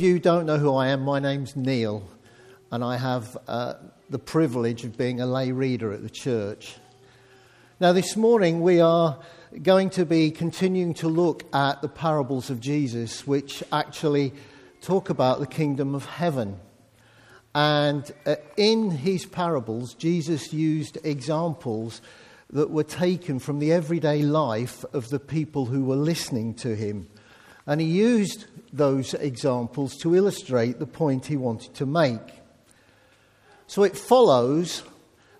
of you don't know who I am, my name's Neil, and I have uh, the privilege of being a lay reader at the church. Now, this morning we are going to be continuing to look at the parables of Jesus, which actually talk about the kingdom of heaven. And uh, in his parables, Jesus used examples that were taken from the everyday life of the people who were listening to him. And he used those examples to illustrate the point he wanted to make. So it follows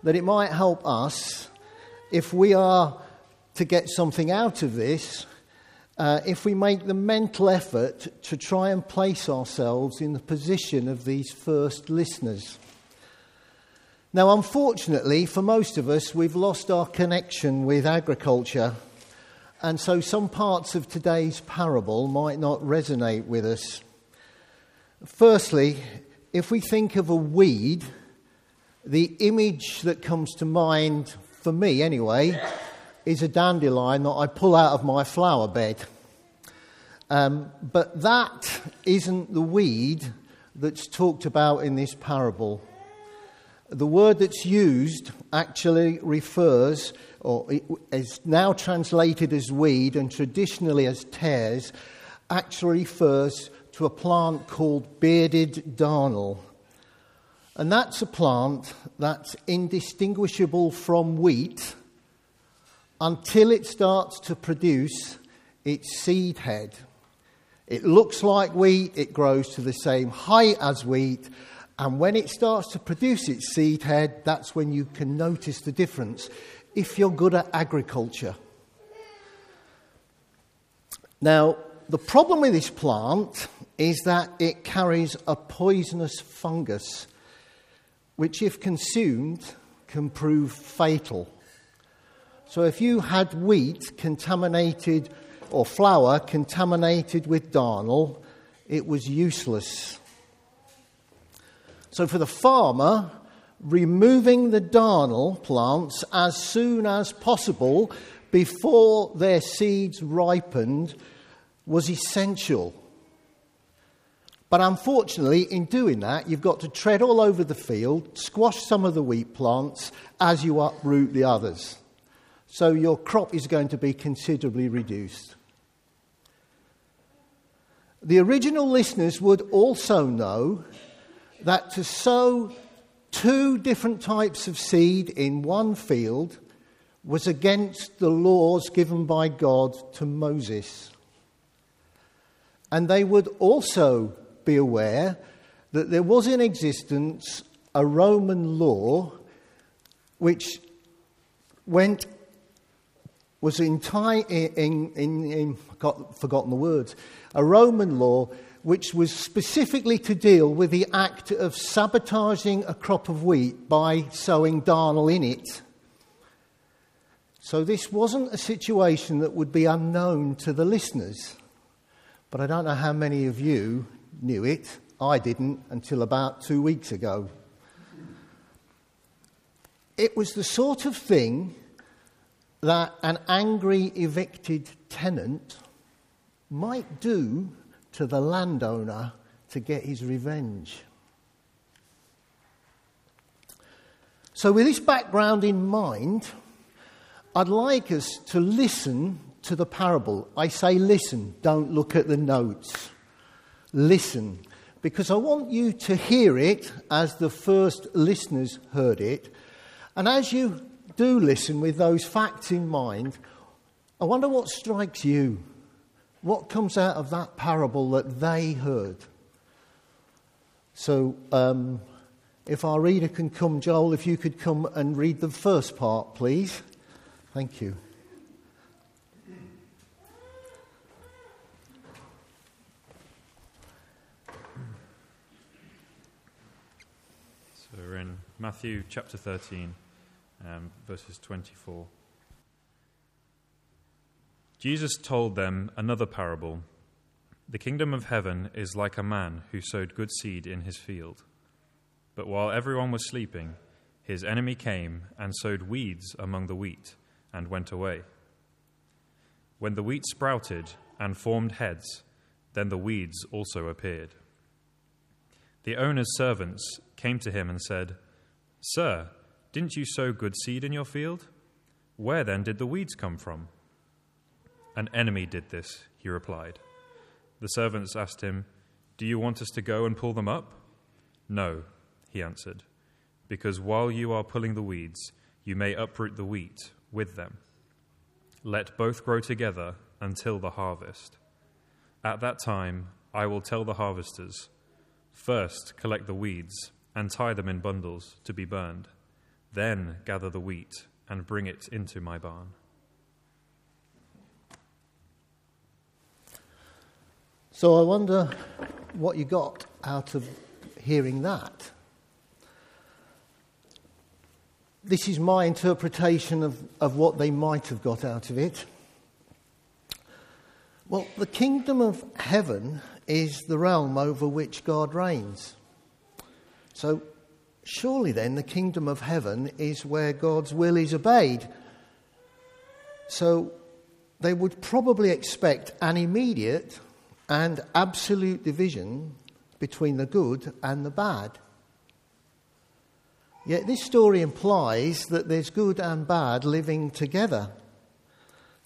that it might help us if we are to get something out of this, uh, if we make the mental effort to try and place ourselves in the position of these first listeners. Now, unfortunately, for most of us, we've lost our connection with agriculture, and so some parts of today's parable might not resonate with us. Firstly, if we think of a weed, the image that comes to mind, for me anyway, is a dandelion that I pull out of my flower bed. Um, but that isn't the weed that's talked about in this parable. The word that's used actually refers, or is now translated as weed and traditionally as tares, actually refers to a plant called bearded darnel. And that's a plant that's indistinguishable from wheat until it starts to produce its seed head. It looks like wheat, it grows to the same height as wheat, and when it starts to produce its seed head, that's when you can notice the difference if you're good at agriculture. Now, the problem with this plant is that it carries a poisonous fungus, which, if consumed, can prove fatal. So if you had wheat contaminated or flour contaminated with darnel, it was useless. So for the farmer, removing the darnel plants as soon as possible before their seeds ripened was essential. But unfortunately, in doing that, you've got to tread all over the field, squash some of the wheat plants as you uproot the others so your crop is going to be considerably reduced. The original listeners would also know that to sow two different types of seed in one field was against the laws given by God to Moses. And they would also be aware that there was in existence a Roman law which went was entire, in, in, in, got, forgotten the words, a Roman law which was specifically to deal with the act of sabotaging a crop of wheat by sowing darnel in it. So this wasn't a situation that would be unknown to the listeners. But I don't know how many of you knew it. I didn't until about two weeks ago. It was the sort of thing that an angry evicted tenant might do to the landowner to get his revenge. So, with this background in mind, I'd like us to listen to the parable. I say listen, don't look at the notes. Listen, because I want you to hear it as the first listeners heard it. And as you do listen with those facts in mind, I wonder what strikes you. What comes out of that parable that they heard? So, um, if our reader can come, Joel, if you could come and read the first part, please. Thank you. So we're in Matthew chapter 13 um, verses 24. Jesus told them another parable. The kingdom of heaven is like a man who sowed good seed in his field. But while everyone was sleeping, his enemy came and sowed weeds among the wheat and went away. When the wheat sprouted and formed heads, then the weeds also appeared. The owner's servants came to him and said, Sir, didn't you sow good seed in your field? Where then did the weeds come from? An enemy did this, he replied. The servants asked him, Do you want us to go and pull them up? No, he answered, because while you are pulling the weeds, you may uproot the wheat with them. Let both grow together until the harvest. At that time, I will tell the harvesters First, collect the weeds and tie them in bundles to be burned. Then gather the wheat and bring it into my barn. So I wonder what you got out of hearing that. This is my interpretation of, of what they might have got out of it. Well, the kingdom of heaven is the realm over which God reigns. So, surely then, the kingdom of heaven is where God's will is obeyed. So, they would probably expect an immediate and absolute division between the good and the bad. Yet this story implies that there's good and bad living together,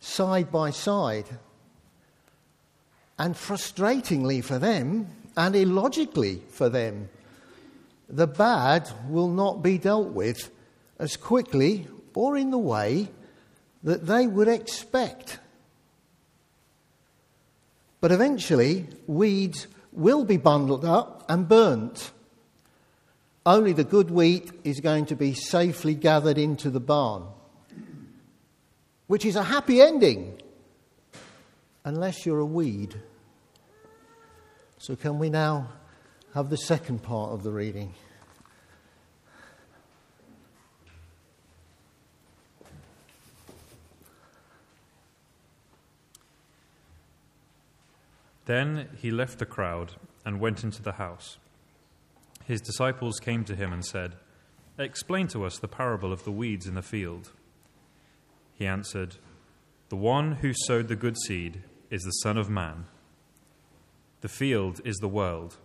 side by side. And frustratingly for them, and illogically for them, the bad will not be dealt with as quickly or in the way that they would expect. But eventually, weeds will be bundled up and burnt. Only the good wheat is going to be safely gathered into the barn, which is a happy ending unless you're a weed. So, can we now have the second part of the reading? Then he left the crowd and went into the house. His disciples came to him and said, Explain to us the parable of the weeds in the field. He answered, The one who sowed the good seed is the Son of Man. The field is the world,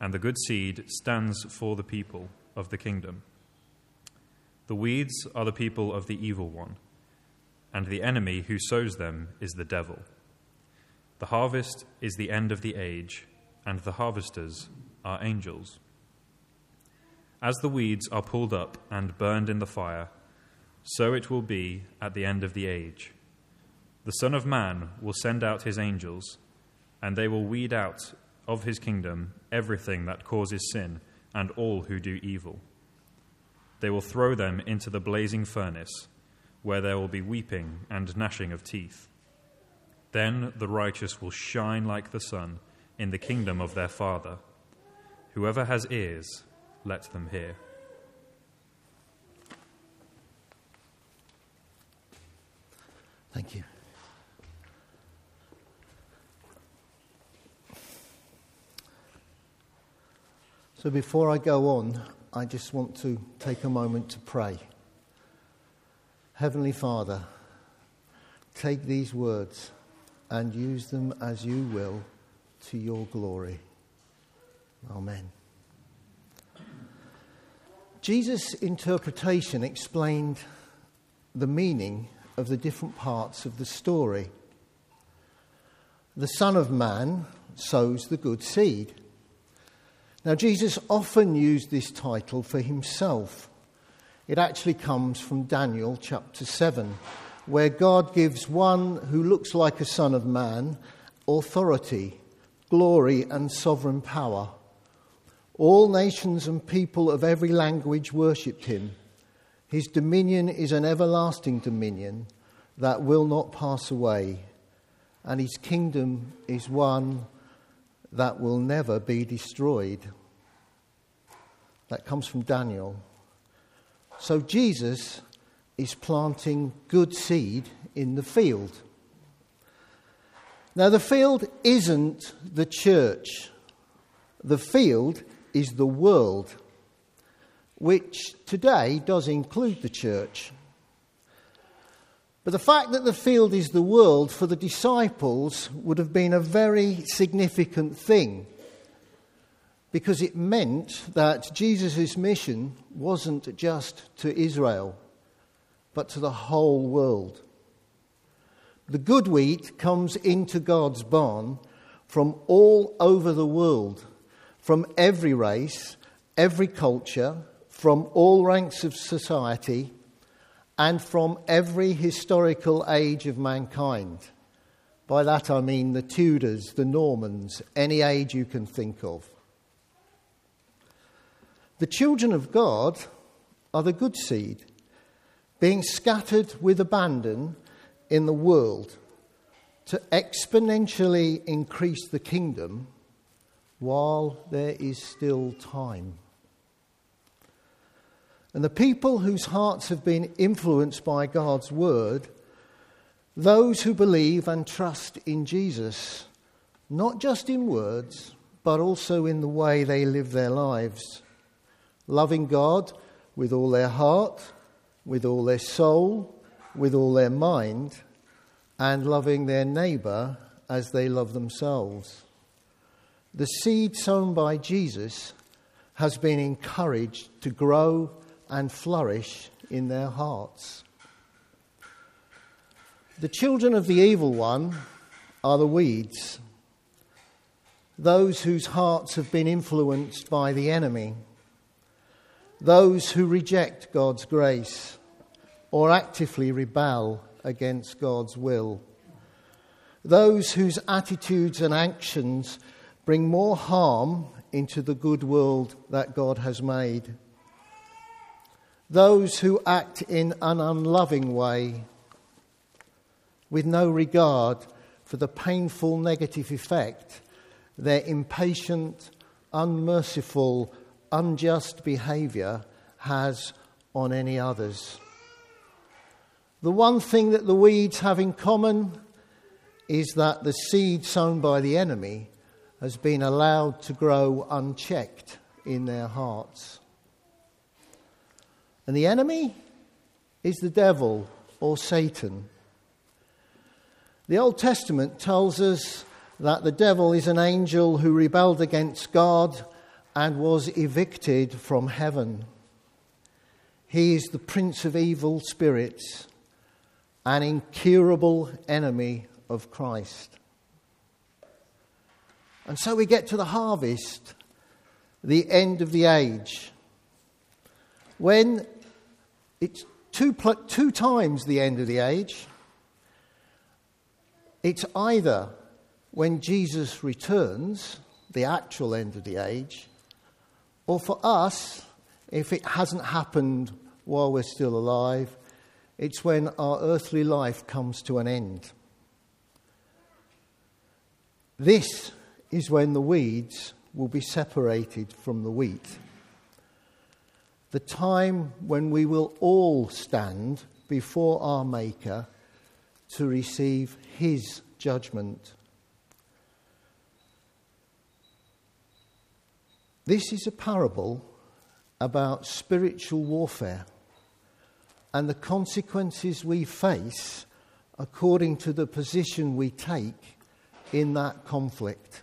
and the good seed stands for the people of the kingdom. The weeds are the people of the evil one, and the enemy who sows them is the devil. The harvest is the end of the age, and the harvesters are angels. As the weeds are pulled up and burned in the fire, so it will be at the end of the age. The Son of Man will send out his angels, and they will weed out of his kingdom everything that causes sin and all who do evil. They will throw them into the blazing furnace, where there will be weeping and gnashing of teeth. Then the righteous will shine like the sun in the kingdom of their Father. Whoever has ears, let them hear. Thank you. So before I go on, I just want to take a moment to pray. Heavenly Father, take these words and use them as you will to your glory. Amen. Jesus' interpretation explained the meaning of the different parts of the story. The Son of Man sows the good seed. Now, Jesus often used this title for himself. It actually comes from Daniel chapter 7, where God gives one who looks like a Son of Man authority, glory, and sovereign power. All nations and people of every language worshipped him. His dominion is an everlasting dominion that will not pass away, and his kingdom is one that will never be destroyed. That comes from Daniel. So Jesus is planting good seed in the field. Now, the field isn't the church, the field is the world, which today does include the church. But the fact that the field is the world for the disciples would have been a very significant thing. because it meant that Jesus' mission wasn't just to Israel, but to the whole world. The good wheat comes into God's barn from all over the world, from every race, every culture, from all ranks of society, and from every historical age of mankind. By that I mean the Tudors, the Normans, any age you can think of. The children of God are the good seed, being scattered with abandon in the world to exponentially increase the kingdom while there is still time. And the people whose hearts have been influenced by God's word, those who believe and trust in Jesus, not just in words, but also in the way they live their lives loving God with all their heart, with all their soul, with all their mind, and loving their neighbour as they love themselves. The seed sown by Jesus has been encouraged to grow and flourish in their hearts. The children of the evil one are the weeds, those whose hearts have been influenced by the enemy those who reject God's grace or actively rebel against God's will, those whose attitudes and actions bring more harm into the good world that God has made, those who act in an unloving way with no regard for the painful negative effect their impatient, unmerciful, unjust behaviour has on any others. The one thing that the weeds have in common is that the seed sown by the enemy has been allowed to grow unchecked in their hearts. And the enemy is the devil or Satan. The Old Testament tells us that the devil is an angel who rebelled against God and was evicted from heaven. He is the prince of evil spirits, an incurable enemy of Christ. And so we get to the harvest, the end of the age, when it's two, two times the end of the age. It's either when Jesus returns, the actual end of the age, or for us, if it hasn't happened while we're still alive, it's when our earthly life comes to an end. This is when the weeds will be separated from the wheat. The time when we will all stand before our Maker to receive His judgment. This is a parable about spiritual warfare and the consequences we face according to the position we take in that conflict.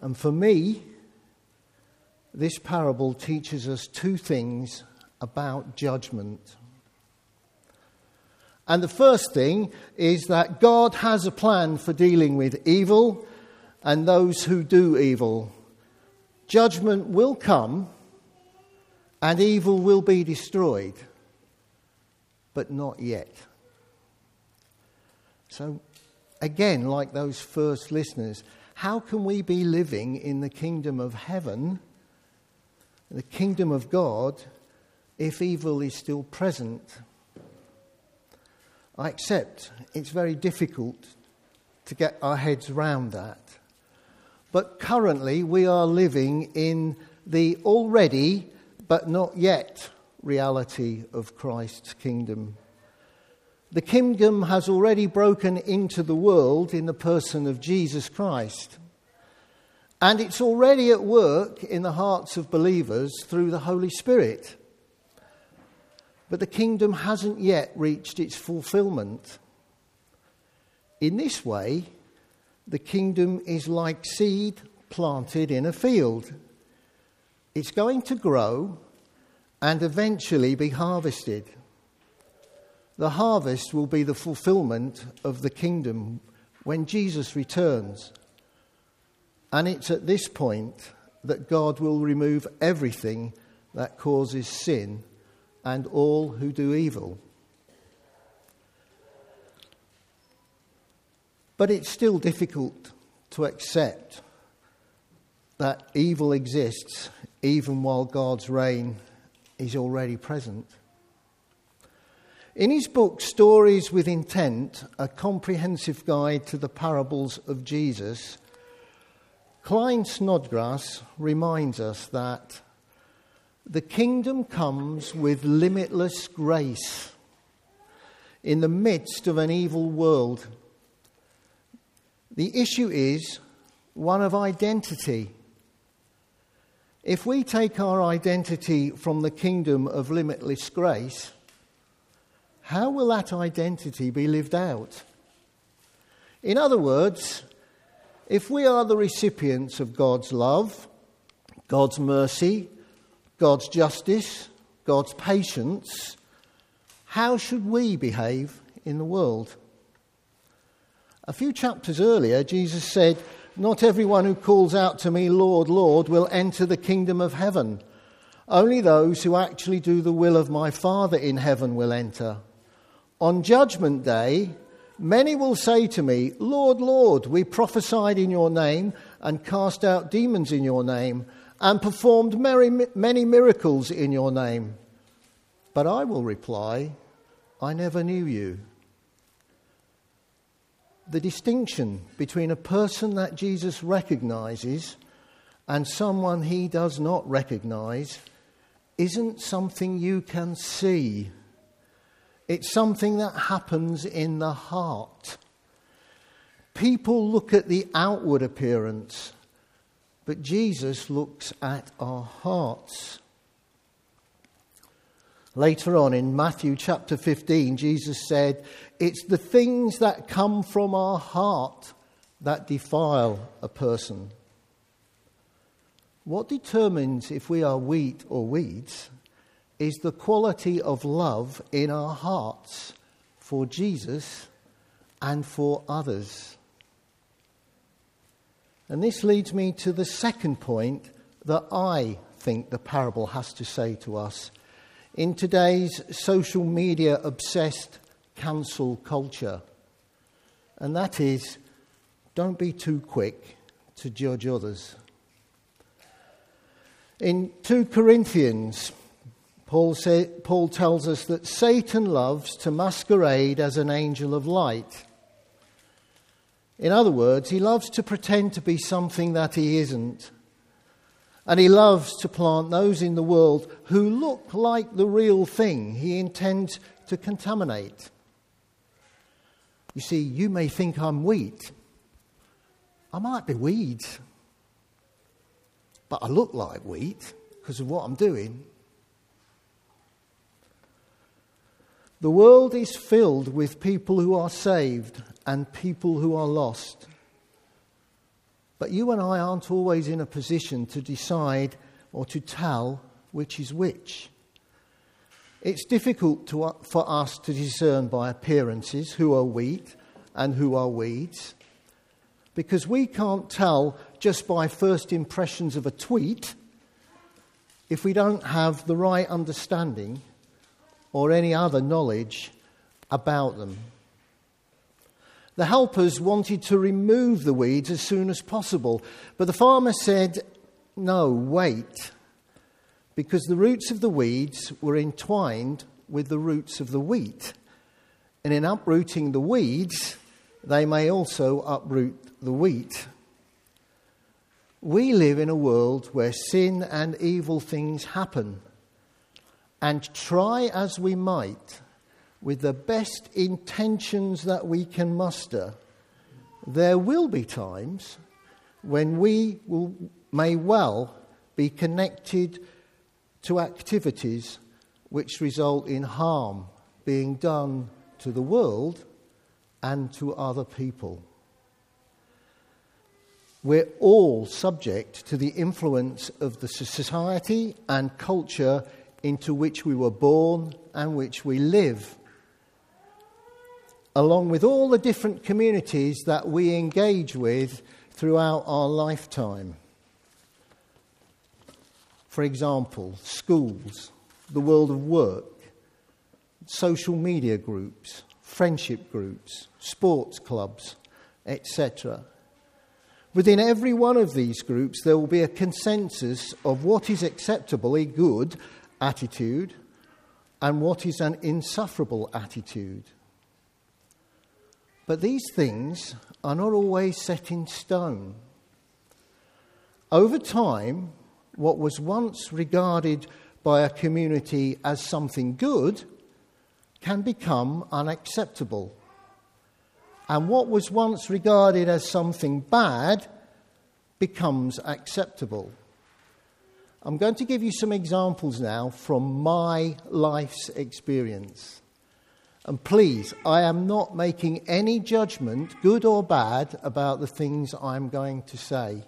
And for me, this parable teaches us two things about judgment. And the first thing is that God has a plan for dealing with evil and those who do evil. Judgment will come and evil will be destroyed, but not yet. So, again, like those first listeners, how can we be living in the kingdom of heaven, the kingdom of God, if evil is still present? I accept it's very difficult to get our heads round that. But currently, we are living in the already but not yet reality of Christ's kingdom. The kingdom has already broken into the world in the person of Jesus Christ. And it's already at work in the hearts of believers through the Holy Spirit. But the kingdom hasn't yet reached its fulfillment. In this way, the kingdom is like seed planted in a field. It's going to grow and eventually be harvested. The harvest will be the fulfillment of the kingdom when Jesus returns. And it's at this point that God will remove everything that causes sin and all who do evil. But it's still difficult to accept that evil exists even while God's reign is already present. In his book, Stories with Intent, a comprehensive guide to the parables of Jesus, Klyne Snodgrass reminds us that the kingdom comes with limitless grace in the midst of an evil world. The issue is one of identity. If we take our identity from the kingdom of limitless grace, how will that identity be lived out? In other words, if we are the recipients of God's love, God's mercy, God's justice, God's patience, how should we behave in the world? A few chapters earlier, Jesus said, Not everyone who calls out to me, Lord, Lord, will enter the kingdom of heaven. Only those who actually do the will of my Father in heaven will enter. On Judgment Day, Many will say to me, Lord, Lord, we prophesied in your name and cast out demons in your name and performed many miracles in your name. But I will reply, I never knew you. The distinction between a person that Jesus recognizes and someone he does not recognize isn't something you can see. It's something that happens in the heart. People look at the outward appearance, but Jesus looks at our hearts. Later on in Matthew chapter 15, Jesus said, It's the things that come from our heart that defile a person. What determines if we are wheat or weeds is the quality of love in our hearts for Jesus and for others. And this leads me to the second point that I think the parable has to say to us. In today's social media obsessed cancel culture, and that is don't be too quick to judge others. In 2 Corinthians Paul, say, Paul tells us that Satan loves to masquerade as an angel of light. In other words, he loves to pretend to be something that he isn't. And he loves to plant those in the world who look like the real thing he intends to contaminate. You see, you may think I'm wheat. I might be weeds. But I look like wheat because of what I'm doing. The world is filled with people who are saved and people who are lost. But you and I aren't always in a position to decide or to tell which is which. It's difficult to, uh, for us to discern by appearances who are wheat and who are weeds because we can't tell just by first impressions of a tweet if we don't have the right understanding or any other knowledge about them. The helpers wanted to remove the weeds as soon as possible, but the farmer said, No, wait, because the roots of the weeds were entwined with the roots of the wheat. And in uprooting the weeds, they may also uproot the wheat. We live in a world where sin and evil things happen. And try as we might, with the best intentions that we can muster, there will be times when we will, may well be connected to activities which result in harm being done to the world and to other people. we're all subject to the influence of the society and culture into which we were born and which we live, along with all the different communities that we engage with throughout our lifetime. For example, schools, the world of work, social media groups, friendship groups, sports clubs, etc. Within every one of these groups, there will be a consensus of what is acceptable, a good attitude, and what is an insufferable attitude. But these things are not always set in stone. Over time, what was once regarded by a community as something good can become unacceptable and what was once regarded as something bad becomes acceptable. I'm going to give you some examples now from my life's experience. And please, I am not making any judgment, good or bad, about the things I'm going to say.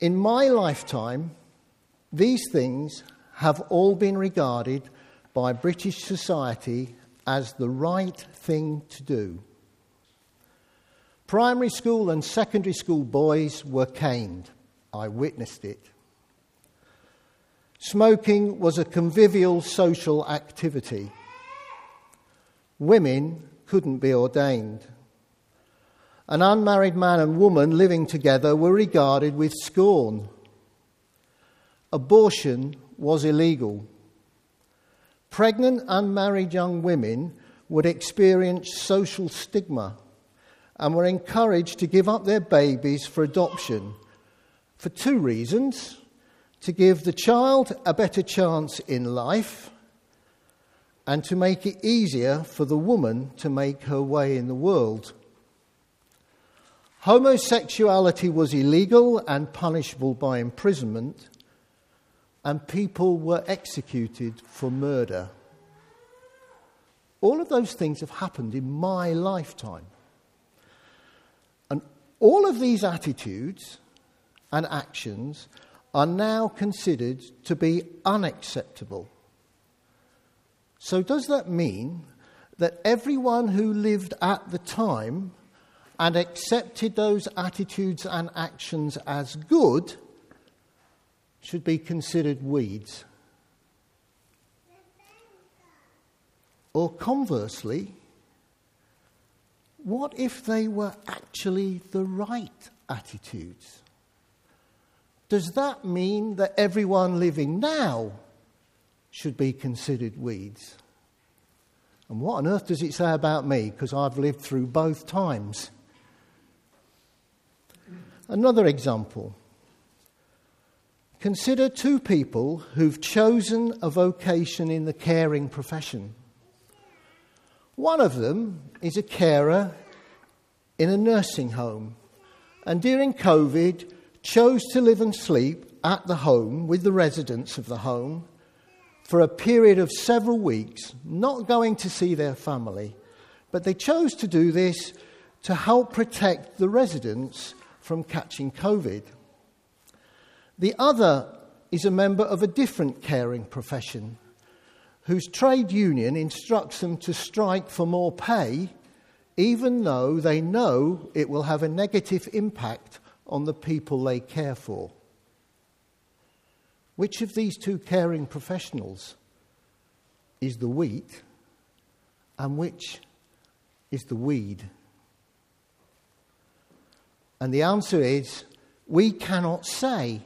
In my lifetime, these things have all been regarded by British society as the right thing to do. Primary school and secondary school boys were caned. I witnessed it. Smoking was a convivial social activity. Women couldn't be ordained. An unmarried man and woman living together were regarded with scorn. Abortion was illegal. Pregnant, unmarried young women would experience social stigma and were encouraged to give up their babies for adoption for two reasons to give the child a better chance in life and to make it easier for the woman to make her way in the world. Homosexuality was illegal and punishable by imprisonment and people were executed for murder. All of those things have happened in my lifetime. And all of these attitudes and actions are now considered to be unacceptable. So, does that mean that everyone who lived at the time and accepted those attitudes and actions as good should be considered weeds. Or conversely, what if they were actually the right attitudes? Does that mean that everyone living now should be considered weeds? And what on earth does it say about me? Because I've lived through both times. Another example Consider two people who've chosen a vocation in the caring profession. One of them is a carer in a nursing home, and during COVID chose to live and sleep at the home with the residents of the home for a period of several weeks, not going to see their family, but they chose to do this to help protect the residents from catching COVID. The other is a member of a different caring profession whose trade union instructs them to strike for more pay, even though they know it will have a negative impact on the people they care for. Which of these two caring professionals is the wheat and which is the weed? And the answer is we cannot say.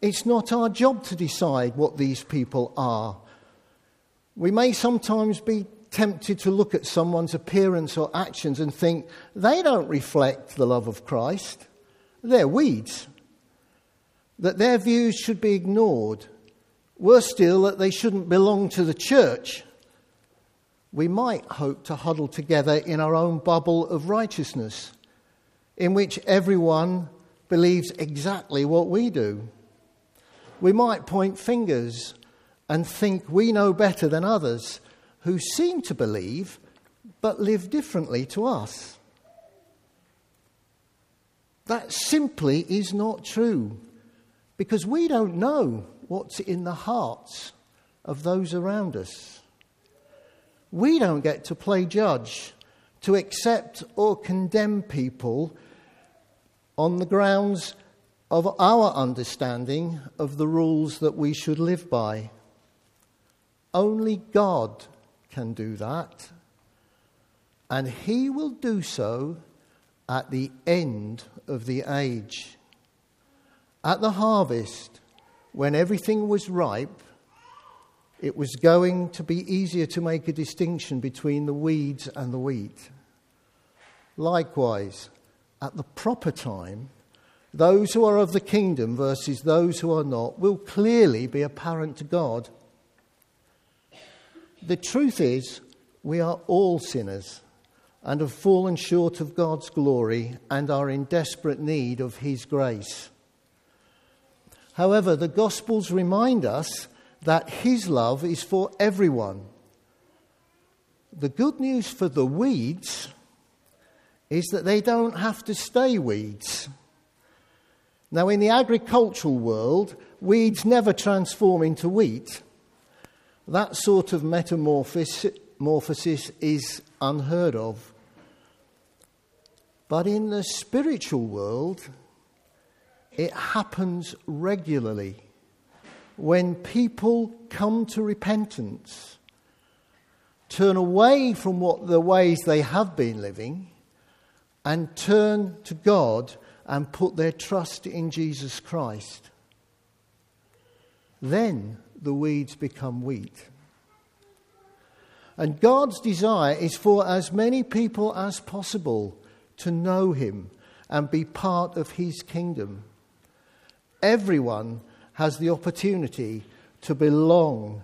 It's not our job to decide what these people are. We may sometimes be tempted to look at someone's appearance or actions and think they don't reflect the love of Christ. They're weeds. That their views should be ignored. Worse still, that they shouldn't belong to the church. We might hope to huddle together in our own bubble of righteousness, in which everyone believes exactly what we do we might point fingers and think we know better than others who seem to believe but live differently to us. That simply is not true because we don't know what's in the hearts of those around us. We don't get to play judge, to accept or condemn people on the grounds of our understanding of the rules that we should live by. Only God can do that, and He will do so at the end of the age. At the harvest, when everything was ripe, it was going to be easier to make a distinction between the weeds and the wheat. Likewise, at the proper time, those who are of the kingdom versus those who are not will clearly be apparent to God. The truth is, we are all sinners and have fallen short of God's glory and are in desperate need of His grace. However, the Gospels remind us that His love is for everyone. The good news for the weeds is that they don't have to stay weeds. Now, in the agricultural world, weeds never transform into wheat. That sort of metamorphosis is unheard of. But in the spiritual world, it happens regularly when people come to repentance, turn away from what the ways they have been living, and turn to God and put their trust in Jesus Christ. Then the weeds become wheat. And God's desire is for as many people as possible to know Him and be part of His kingdom. Everyone has the opportunity to belong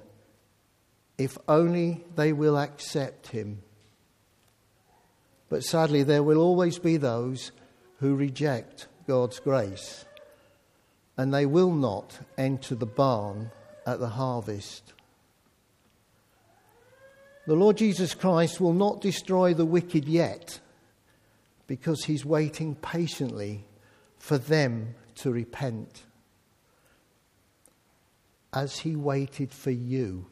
if only they will accept Him. But sadly, there will always be those who reject God's grace, and they will not enter the barn at the harvest. The Lord Jesus Christ will not destroy the wicked yet because he's waiting patiently for them to repent. As he waited for you,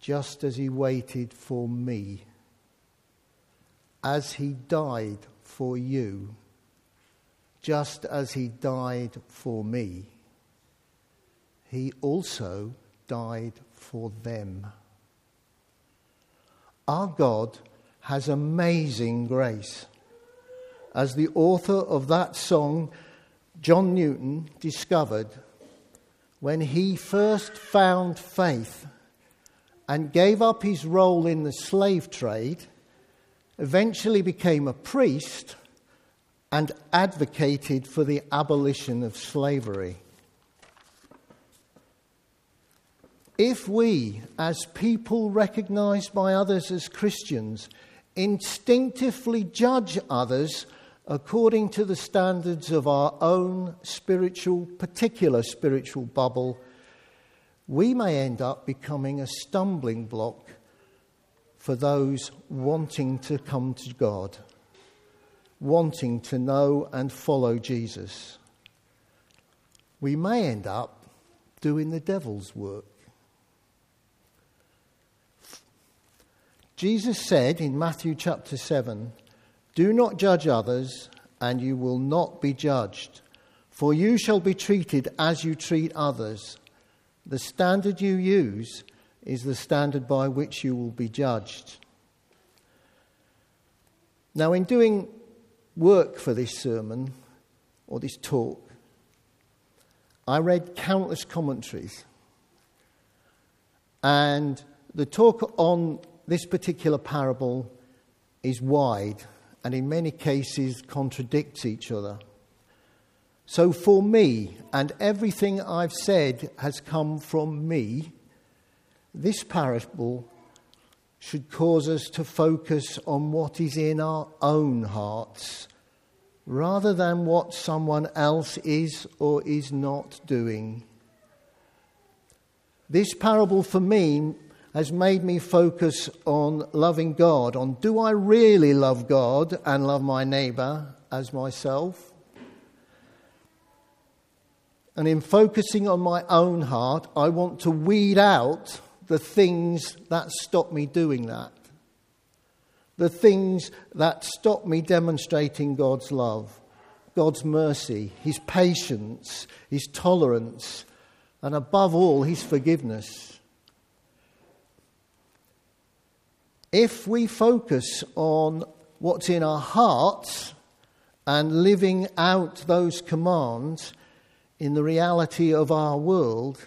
just as he waited for me, as he died for you, just as he died for me, he also died for them. Our God has amazing grace. As the author of that song, John Newton, discovered when he first found faith and gave up his role in the slave trade, eventually became a priest, and advocated for the abolition of slavery. If we, as people recognized by others as Christians, instinctively judge others according to the standards of our own spiritual, particular spiritual bubble, we may end up becoming a stumbling block for those wanting to come to God, wanting to know and follow Jesus. We may end up doing the devil's work. Jesus said in Matthew chapter 7 Do not judge others, and you will not be judged, for you shall be treated as you treat others. The standard you use is the standard by which you will be judged. Now, in doing work for this sermon or this talk, I read countless commentaries. And the talk on this particular parable is wide and in many cases contradicts each other. So, for me, and everything I've said has come from me, this parable should cause us to focus on what is in our own hearts rather than what someone else is or is not doing. This parable for me has made me focus on loving God, on do I really love God and love my neighbour as myself. And in focusing on my own heart, I want to weed out the things that stop me doing that. The things that stop me demonstrating God's love, God's mercy, His patience, His tolerance, and above all, His forgiveness. If we focus on what's in our hearts and living out those commands, in the reality of our world,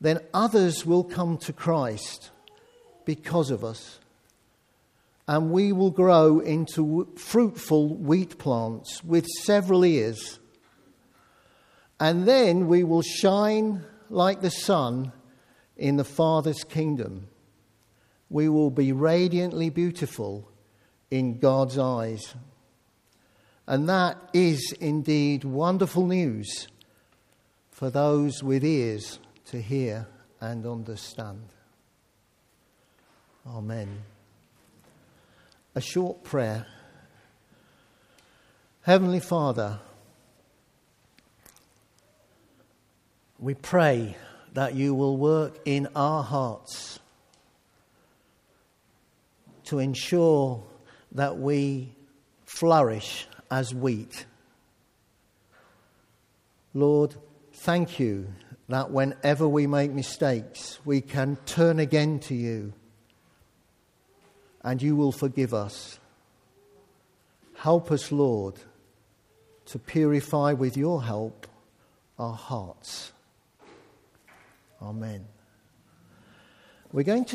then others will come to Christ because of us. And we will grow into fruitful wheat plants with several ears. And then we will shine like the sun in the Father's kingdom. We will be radiantly beautiful in God's eyes. And that is indeed wonderful news for those with ears to hear and understand. Amen. A short prayer. Heavenly Father, we pray that you will work in our hearts to ensure that we flourish as wheat. Lord, thank you that whenever we make mistakes, we can turn again to you and you will forgive us. Help us, Lord, to purify with your help our hearts. Amen. We're going to